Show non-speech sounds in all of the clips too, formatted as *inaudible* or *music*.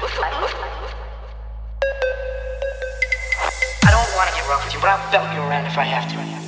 I don't want to get rough with you, but I'll belt you around if I have to.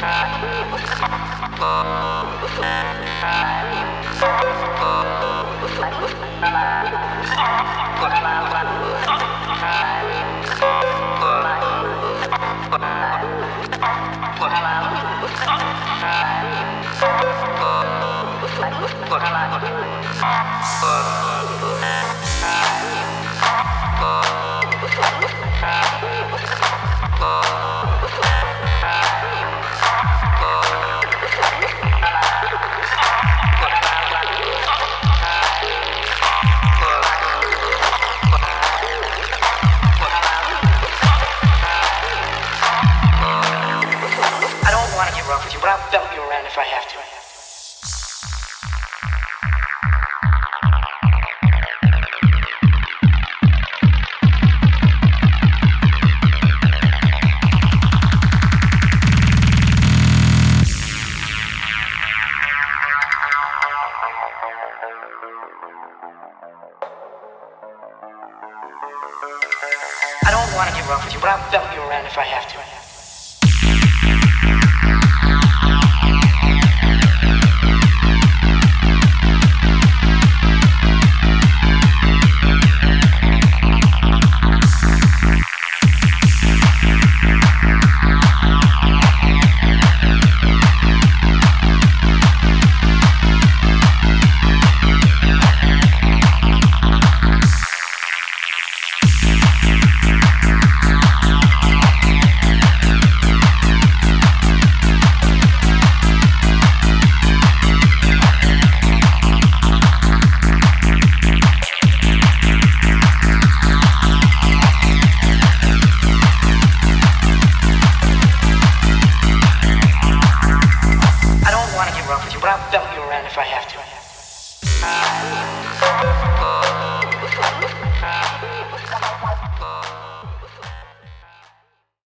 Bye. rough with you, but I'll belt you around if I have to. I don't want to get rough with you, but I'll belt you around if I have to. Yeah. *laughs*